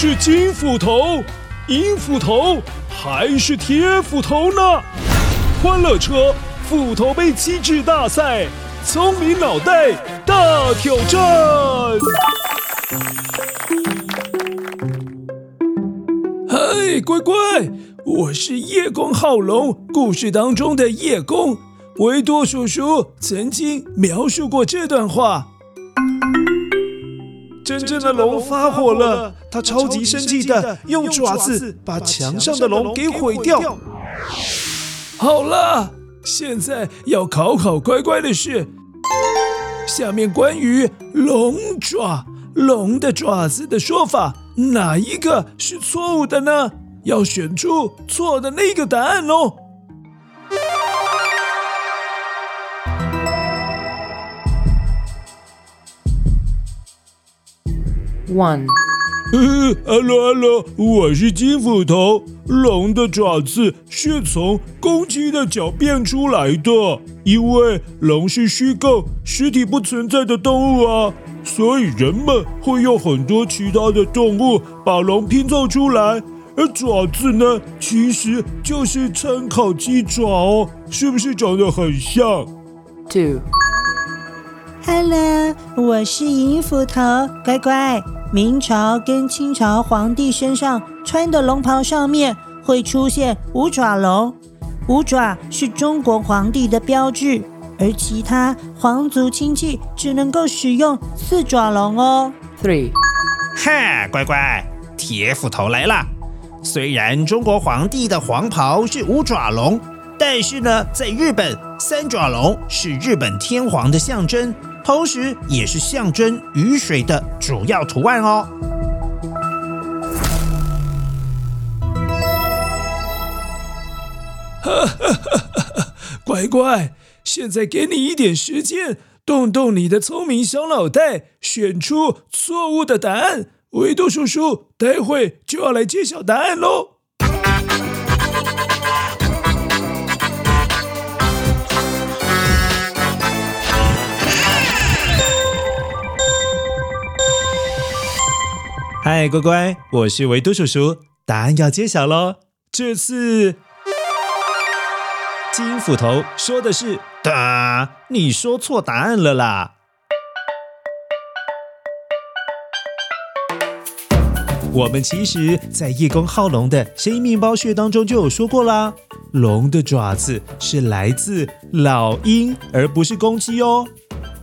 是金斧头、银斧头还是铁斧头呢？欢乐车斧头杯机智大赛，聪明脑袋大挑战！嗨，乖乖，我是叶公好龙，故事当中的叶公。维多叔叔曾经描述过这段话。真正的龙发火了，他超级生气的用爪子把墙上的龙给毁掉。好了，现在要考考乖乖的是，下面关于龙爪、龙的爪子的说法，哪一个是错误的呢？要选出错的那个答案哦。One，呃，Hello，Hello，我是金斧头。龙的爪子是从公鸡的脚变出来的，因为龙是虚构、实体不存在的动物啊，所以人们会用很多其他的动物把龙拼凑出来。而爪子呢，其实就是参考鸡爪哦，是不是长得很像 Hello，我是银斧头，乖乖。明朝跟清朝皇帝身上穿的龙袍上面会出现五爪龙，五爪是中国皇帝的标志，而其他皇族亲戚只能够使用四爪龙哦。Three，哈，乖乖，铁斧头来了。虽然中国皇帝的黄袍是五爪龙，但是呢，在日本，三爪龙是日本天皇的象征。同时，也是象征雨水的主要图案哦。哈哈哈！乖乖，现在给你一点时间，动动你的聪明小脑袋，选出错误的答案。维多叔叔待会就要来揭晓答案喽。嗨，乖乖，我是维多叔叔，答案要揭晓喽。这次金斧头说的是“哒”，你说错答案了啦。我们其实，在叶公好龙的声音面包屑当中就有说过啦，龙的爪子是来自老鹰，而不是公鸡哦。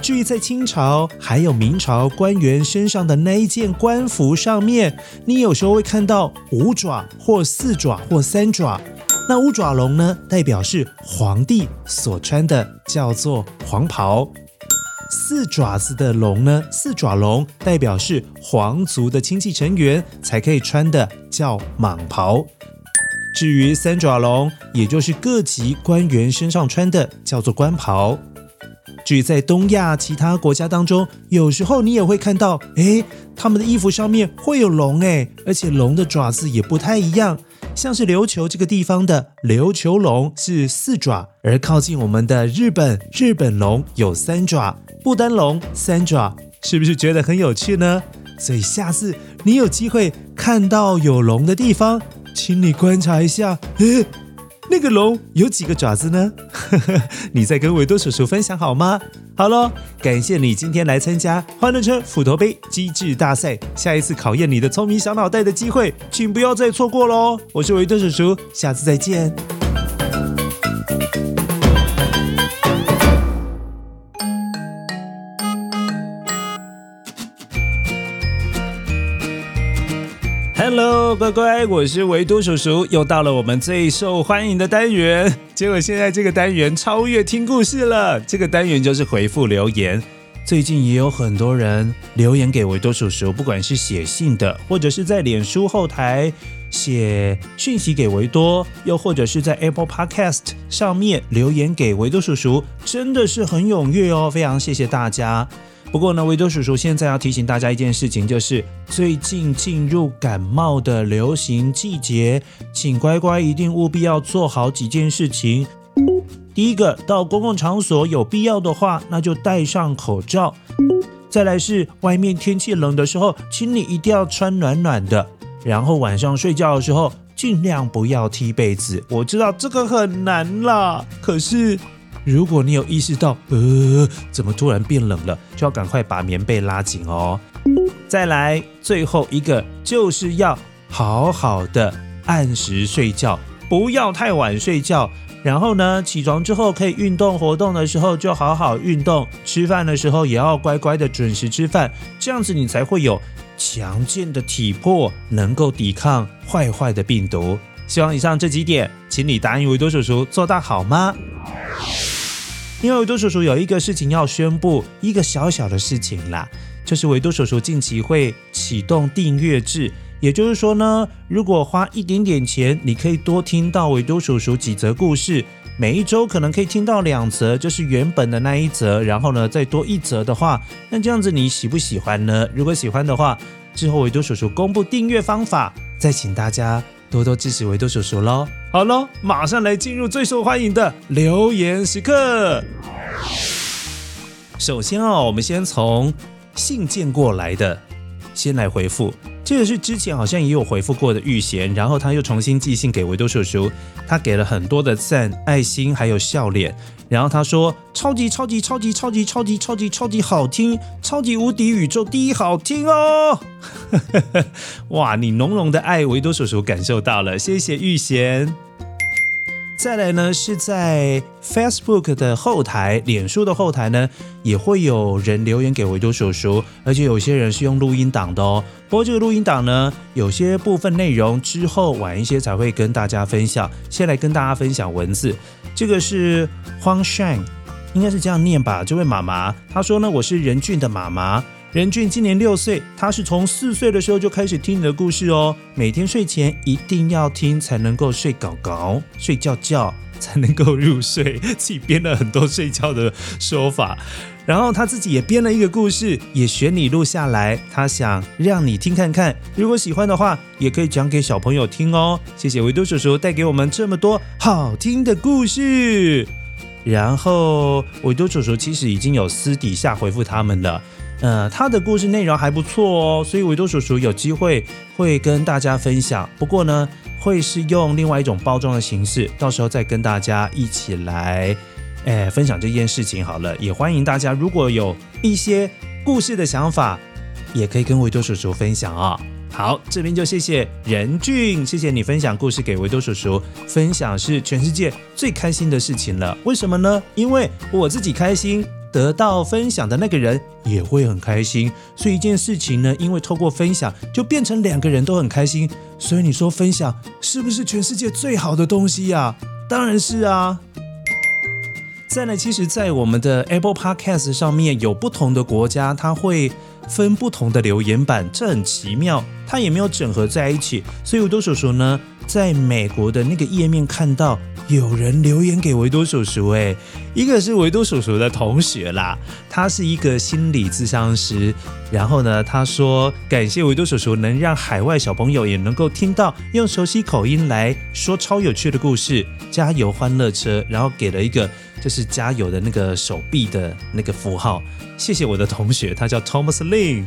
至于在清朝还有明朝官员身上的那一件官服上面，你有时候会看到五爪或四爪或三爪。那五爪龙呢，代表是皇帝所穿的，叫做黄袍；四爪子的龙呢，四爪龙代表是皇族的亲戚成员才可以穿的，叫蟒袍。至于三爪龙，也就是各级官员身上穿的，叫做官袍。至于在东亚其他国家当中，有时候你也会看到，诶，他们的衣服上面会有龙，诶，而且龙的爪子也不太一样。像是琉球这个地方的琉球龙是四爪，而靠近我们的日本，日本龙有三爪，不丹龙三爪，是不是觉得很有趣呢？所以下次你有机会看到有龙的地方，请你观察一下，诶。那个龙有几个爪子呢？你再跟维多叔叔分享好吗？好喽，感谢你今天来参加欢乐车斧头杯机智大赛。下一次考验你的聪明小脑袋的机会，请不要再错过喽！我是维多叔叔，下次再见。乖乖，我是维多叔叔，又到了我们最受欢迎的单元。结果现在这个单元超越听故事了。这个单元就是回复留言。最近也有很多人留言给维多叔叔，不管是写信的，或者是在脸书后台写讯息给维多，又或者是在 Apple Podcast 上面留言给维多叔叔，真的是很踊跃哦，非常谢谢大家。不过呢，维多叔叔现在要提醒大家一件事情，就是最近进入感冒的流行季节，请乖乖一定务必要做好几件事情。第一个，到公共场所有必要的话，那就戴上口罩。再来是外面天气冷的时候，请你一定要穿暖暖的。然后晚上睡觉的时候尽量不要踢被子。我知道这个很难啦，可是如果你有意识到，呃，怎么突然变冷了，就要赶快把棉被拉紧哦。再来，最后一个就是要好好的按时睡觉，不要太晚睡觉。然后呢，起床之后可以运动活动的时候就好好运动，吃饭的时候也要乖乖的准时吃饭，这样子你才会有强健的体魄，能够抵抗坏坏的病毒。希望以上这几点，请你答应维多叔叔做到好吗？因为维多叔叔有一个事情要宣布，一个小小的事情啦，就是维多叔叔近期会启动订阅制。也就是说呢，如果花一点点钱，你可以多听到维多叔叔几则故事，每一周可能可以听到两则，就是原本的那一则，然后呢再多一则的话，那这样子你喜不喜欢呢？如果喜欢的话，之后维多叔叔公布订阅方法，再请大家多多支持维多叔叔喽。好喽，马上来进入最受欢迎的留言时刻。首先哦，我们先从信件过来的先来回复。这个是之前好像也有回复过的玉贤，然后他又重新寄信给维多叔叔，他给了很多的赞、爱心还有笑脸，然后他说超级超级超级超级超级超级超级好听，超级无敌宇宙第一好听哦！哇，你浓浓的爱维多叔叔感受到了，谢谢玉贤。再来呢，是在 Facebook 的后台、脸书的后台呢，也会有人留言给维多叔叔，而且有些人是用录音档的哦。不过这个录音档呢，有些部分内容之后晚一些才会跟大家分享。先来跟大家分享文字，这个是荒 shine，应该是这样念吧？这位妈妈她说呢，我是任俊的妈妈。任俊今年六岁，他是从四岁的时候就开始听你的故事哦。每天睡前一定要听，才能够睡搞搞，睡觉觉才能够入睡。自己编了很多睡觉的说法，然后他自己也编了一个故事，也选你录下来。他想让你听看看，如果喜欢的话，也可以讲给小朋友听哦。谢谢维多叔叔带给我们这么多好听的故事。然后维多叔叔其实已经有私底下回复他们了。呃，他的故事内容还不错哦，所以维多叔叔有机会会跟大家分享。不过呢，会是用另外一种包装的形式，到时候再跟大家一起来，哎，分享这件事情好了。也欢迎大家如果有一些故事的想法，也可以跟维多叔叔分享啊、好，这边就谢谢任俊，谢谢你分享故事给维多叔叔。分享是全世界最开心的事情了，为什么呢？因为我自己开心。得到分享的那个人也会很开心，所以一件事情呢，因为透过分享就变成两个人都很开心。所以你说分享是不是全世界最好的东西呀？当然是啊。再来，其实，在我们的 Apple Podcast 上面有不同的国家，它会分不同的留言板，这很奇妙，它也没有整合在一起。所以维多叔叔呢，在美国的那个页面看到。有人留言给维多叔叔，哎，一个是维多叔叔的同学啦，他是一个心理咨商师，然后呢，他说感谢维多叔叔能让海外小朋友也能够听到用熟悉口音来说超有趣的故事，加油欢乐车，然后给了一个就是加油的那个手臂的那个符号，谢谢我的同学，他叫 Thomas Lin。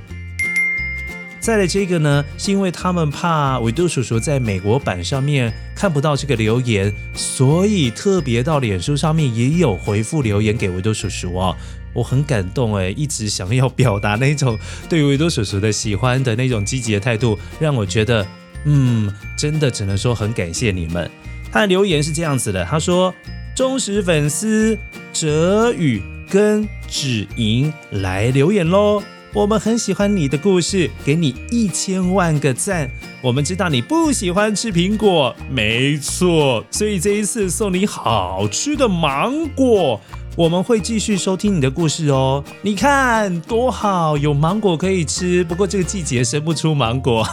再来这个呢，是因为他们怕维多叔叔在美国版上面看不到这个留言，所以特别到脸书上面也有回复留言给维多叔叔哦。我很感动诶，一直想要表达那种对维多叔叔的喜欢的那种积极的态度，让我觉得，嗯，真的只能说很感谢你们。他的留言是这样子的，他说：忠实粉丝哲宇跟芷莹来留言喽。我们很喜欢你的故事，给你一千万个赞。我们知道你不喜欢吃苹果，没错，所以这一次送你好吃的芒果。我们会继续收听你的故事哦。你看多好，有芒果可以吃。不过这个季节生不出芒果。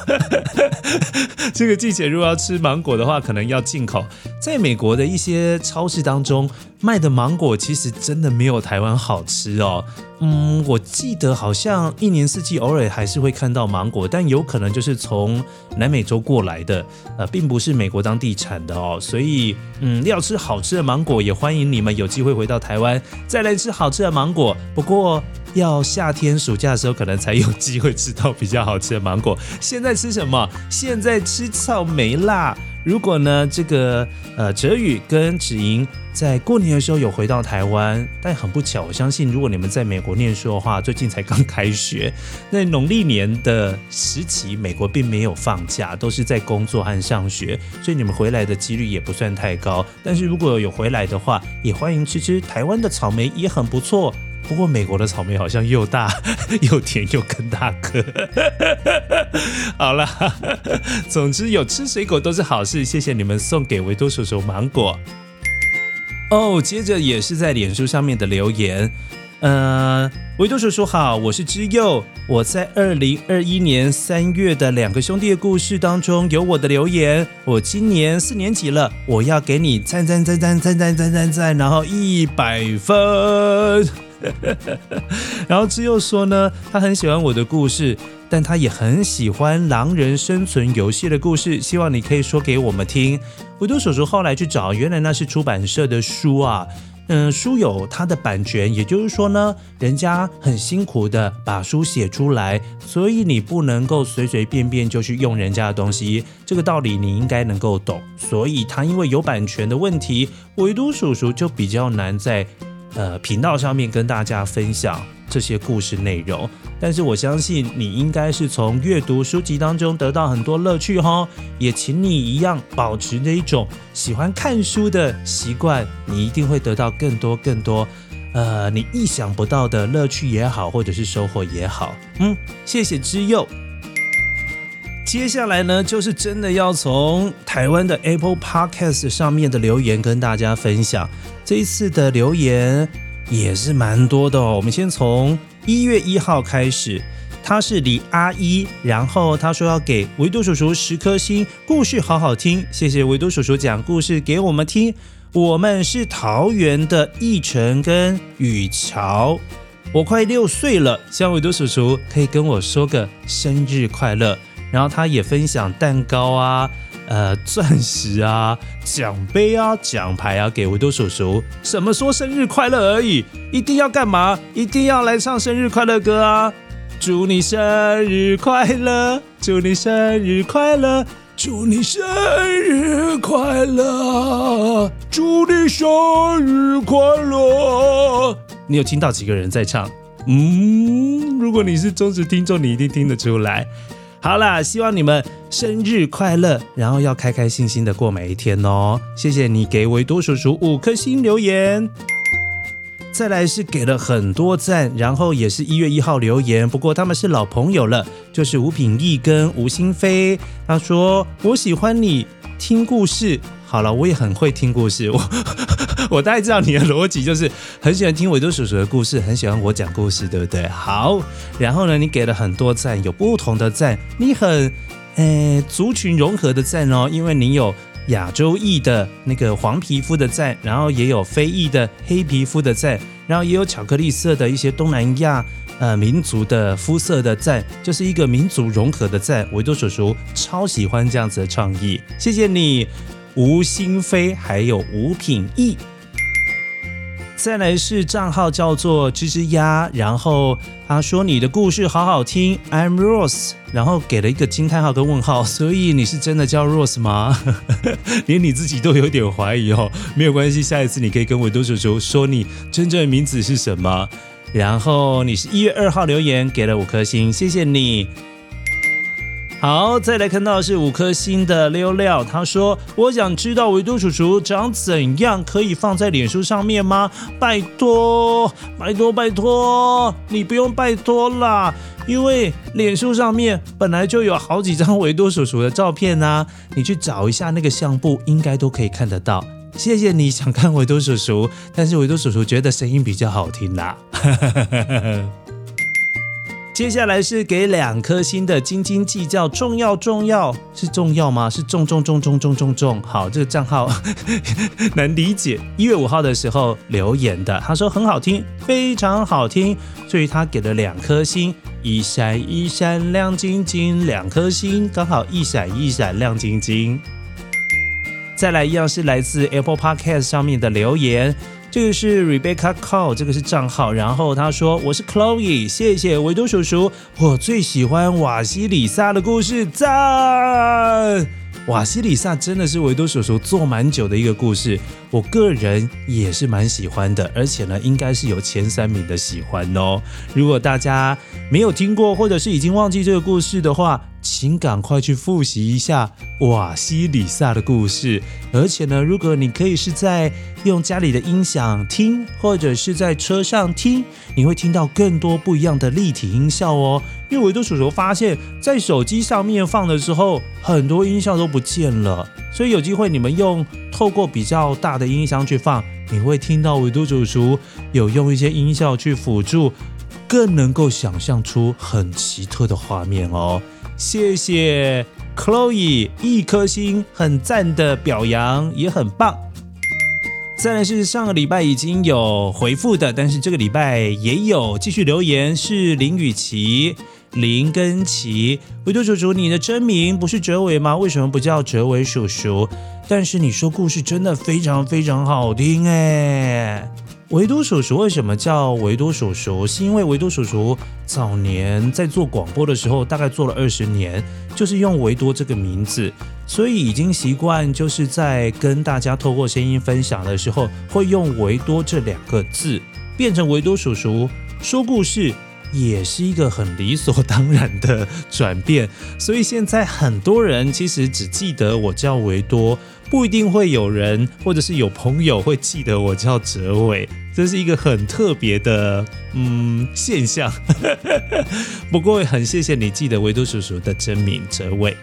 这个季节如果要吃芒果的话，可能要进口。在美国的一些超市当中卖的芒果，其实真的没有台湾好吃哦。嗯，我记得好像一年四季偶尔还是会看到芒果，但有可能就是从南美洲过来的，呃，并不是美国当地产的哦。所以，嗯，要吃好吃的芒果，也欢迎你们有机会回到台湾再来吃好吃的芒果。不过，要夏天暑假的时候可能才有机会吃到比较好吃的芒果。现在吃什么？现在吃草莓啦。如果呢，这个呃，哲宇跟芷莹在过年的时候有回到台湾，但很不巧，我相信如果你们在美国念书的话，最近才刚开学，那农历年的时期，美国并没有放假，都是在工作和上学，所以你们回来的几率也不算太高。但是如果有回来的话，也欢迎吃吃台湾的草莓，也很不错。不过美国的草莓好像又大 又甜又更大颗。好了，总之有吃水果都是好事。谢谢你们送给维多叔叔芒果。哦，接着也是在脸书上面的留言。呃，维多叔叔好，我是之佑。我在二零二一年三月的两个兄弟的故事当中有我的留言。我今年四年级了，我要给你赞赞赞赞赞赞赞赞赞，然后一百分。然后之又说呢，他很喜欢我的故事，但他也很喜欢狼人生存游戏的故事，希望你可以说给我们听。维多叔叔后来去找，原来那是出版社的书啊，嗯，书有它的版权，也就是说呢，人家很辛苦的把书写出来，所以你不能够随随便便就去用人家的东西，这个道理你应该能够懂。所以他因为有版权的问题，维多叔叔就比较难在。呃，频道上面跟大家分享这些故事内容，但是我相信你应该是从阅读书籍当中得到很多乐趣哈，也请你一样保持着一种喜欢看书的习惯，你一定会得到更多更多，呃，你意想不到的乐趣也好，或者是收获也好，嗯，谢谢之佑。接下来呢，就是真的要从台湾的 Apple Podcast 上面的留言跟大家分享。这一次的留言也是蛮多的哦。我们先从一月一号开始，他是李阿姨，然后他说要给维多叔叔十颗星，故事好好听，谢谢维多叔叔讲故事给我们听。我们是桃园的义成跟雨乔，我快六岁了，希望维多叔叔可以跟我说个生日快乐。然后他也分享蛋糕啊、呃钻石啊、奖杯啊、奖牌啊给维多叔叔。什么说生日快乐而已，一定要干嘛？一定要来唱生日快乐歌啊！祝你生日快乐，祝你生日快乐，祝你生日快乐，祝你生日快乐。你有听到几个人在唱？嗯，如果你是忠实听众，你一定听得出来。好啦，希望你们生日快乐，然后要开开心心的过每一天哦。谢谢你给维多叔叔五颗星留言，再来是给了很多赞，然后也是一月一号留言，不过他们是老朋友了，就是吴品义跟吴新飞。他说：“我喜欢你听故事。”好了，我也很会听故事，我 我大概知道你的逻辑，就是很喜欢听维多叔叔的故事，很喜欢我讲故事，对不对？好，然后呢，你给了很多赞，有不同的赞，你很诶族群融合的赞哦，因为你有亚洲裔的那个黄皮肤的赞，然后也有非裔的黑皮肤的赞，然后也有巧克力色的一些东南亚呃民族的肤色的赞，就是一个民族融合的赞。维多叔叔超喜欢这样子的创意，谢谢你。吴新飞，还有吴品义，再来是账号叫做吱吱鸭，然后他说你的故事好好听，I'm Rose，然后给了一个惊叹号跟问号，所以你是真的叫 Rose 吗？连你自己都有点怀疑哦，没有关系，下一次你可以跟维多叔叔说你真正的名字是什么。然后你是一月二号留言给了五颗星，谢谢你。好，再来看到的是五颗星的溜溜，他说：“我想知道维多叔叔长怎样，可以放在脸书上面吗？拜托，拜托，拜托，你不用拜托啦，因为脸书上面本来就有好几张维多叔叔的照片啊，你去找一下那个相簿，应该都可以看得到。谢谢你想看维多叔叔，但是维多叔叔觉得声音比较好听啦。”接下来是给两颗星的斤斤计较，重要重要是重要吗？是重重重重重重重。好，这个账号 难理解。一月五号的时候留言的，他说很好听，非常好听，所以他给了两颗星，一闪一闪亮晶晶，两颗星刚好一闪一闪亮晶晶。再来一样是来自 Apple Podcast 上面的留言。这个是 Rebecca Call，这个是账号。然后他说：“我是 Chloe，谢谢维多叔叔，我最喜欢瓦西里萨的故事，赞！瓦西里萨真的是维多叔叔做蛮久的一个故事，我个人也是蛮喜欢的，而且呢，应该是有前三名的喜欢哦。如果大家没有听过，或者是已经忘记这个故事的话，请赶快去复习一下瓦西里萨的故事。而且呢，如果你可以是在用家里的音响听，或者是在车上听，你会听到更多不一样的立体音效哦。因为维多叔叔发现，在手机上面放的时候，很多音效都不见了。所以有机会你们用透过比较大的音箱去放，你会听到维多叔叔有用一些音效去辅助，更能够想象出很奇特的画面哦。谢谢 Chloe 一颗星，很赞的表扬，也很棒。再来是上个礼拜已经有回复的，但是这个礼拜也有继续留言，是林雨琪、林根奇。维多叔叔，你的真名不是哲伟吗？为什么不叫哲伟叔叔？但是你说故事真的非常非常好听哎。维多叔叔为什么叫维多叔叔？是因为维多叔叔早年在做广播的时候，大概做了二十年，就是用维多这个名字，所以已经习惯，就是在跟大家透过声音分享的时候，会用维多这两个字，变成维多叔叔说故事。也是一个很理所当然的转变，所以现在很多人其实只记得我叫维多，不一定会有人或者是有朋友会记得我叫哲伟，这是一个很特别的嗯现象。不过很谢谢你记得维多叔叔的真名哲伟。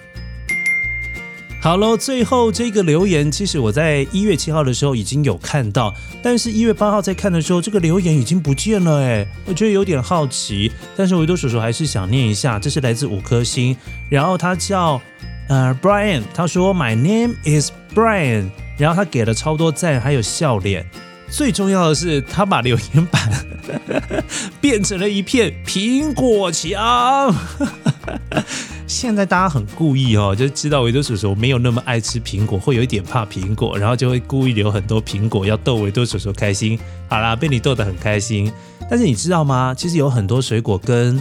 好喽，最后这个留言，其实我在一月七号的时候已经有看到，但是一月八号在看的时候，这个留言已经不见了，哎，我觉得有点好奇，但是维多叔叔还是想念一下，这是来自五颗星，然后他叫呃 Brian，他说 My name is Brian，然后他给了超多赞，还有笑脸，最重要的是他把留言板 变成了一片苹果墙。现在大家很故意哦，就知道维多叔叔没有那么爱吃苹果，会有一点怕苹果，然后就会故意留很多苹果要逗维多叔叔开心。好啦，被你逗得很开心。但是你知道吗？其实有很多水果跟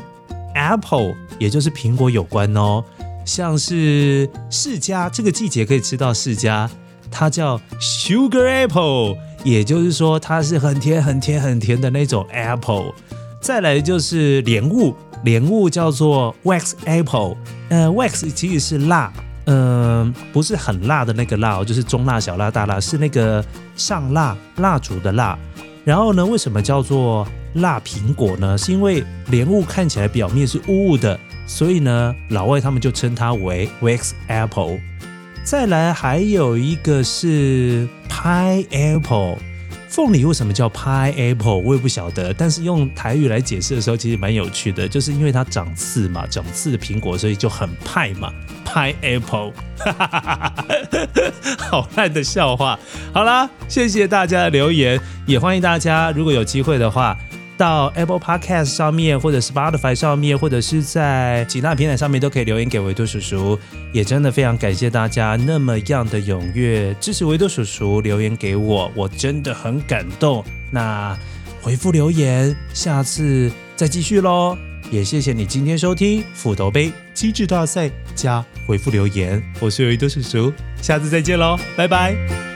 apple，也就是苹果有关哦，像是释迦，这个季节可以吃到释迦，它叫 sugar apple，也就是说它是很甜、很甜、很甜的那种 apple。再来就是莲雾。莲雾叫做 wax apple，呃，wax 其实是蜡，嗯、不是很辣的那个辣，就是中辣、小辣、大辣，是那个上蜡蜡烛的蜡。然后呢，为什么叫做蜡苹果呢？是因为莲雾看起来表面是雾雾的，所以呢，老外他们就称它为 wax apple。再来还有一个是 pineapple。凤梨为什么叫 pineapple？我也不晓得，但是用台语来解释的时候，其实蛮有趣的，就是因为它长刺嘛，长刺的苹果，所以就很派嘛，pineapple。好烂的笑话。好啦，谢谢大家的留言，也欢迎大家如果有机会的话。到 Apple Podcast 上面，或者 Spotify 上面，或者是在其他平台上面，都可以留言给维多叔叔。也真的非常感谢大家那么样的踊跃支持维多叔叔留言给我，我真的很感动。那回复留言，下次再继续喽。也谢谢你今天收听斧头杯机智大赛加回复留言，我是维多叔叔，下次再见喽，拜拜。